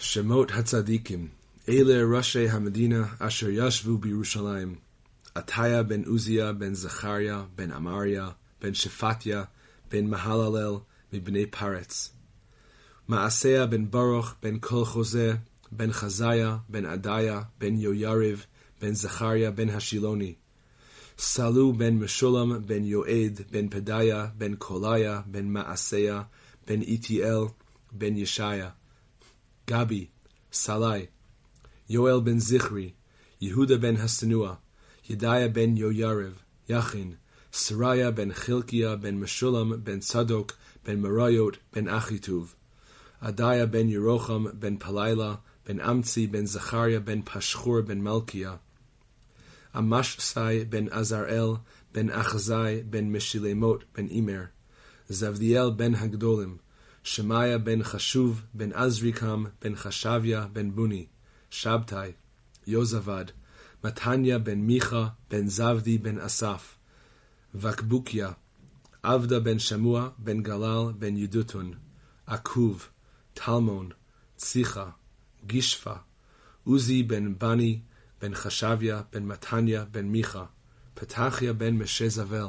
שמות הצדיקים, אלה ראשי המדינה אשר ישבו בירושלים, עטיה בן עוזיה בן זכריה בן אמריה בן שפטיה בן מהללל מבני פרץ. מעשיה בן ברוך בן כל חוזה בן חזיה בן עדיה בן יויריב בן זכריה בן השילוני. סלו בן משולם בן יועד בן פדיה בן קוליה בן מעשיה בן איתיאל בן ישעיה. גבי, סלי, יואל בן זכרי, יהודה בן השנוע, ידיה בן יוירב, יכין, סריה בן חלקיה בן משולם בן צדוק בן מריות בן אחיטוב, עדיה בן ירוחם בן פלילה בן אמצי בן זכריה בן פשחור בן מלכיה, עמשסי בן עזראל בן אחזי בן משילמות בן אימר, זבדיאל בן הגדולים, שמעיה בן חשוב, בן עזריקם, בן חשביה, בן בוני, שבתאי, יוזבד, מתניה בן מיכה, בן זבדי, בן אסף, וקבוקיה, עבדה בן שמוע, בן גלל, בן ידותון, עקוב, טלמון, ציחה, גישפה, עוזי בן בני, בן חשביה, בן מתניה, בן מיכה, פתחיה בן משה זבל.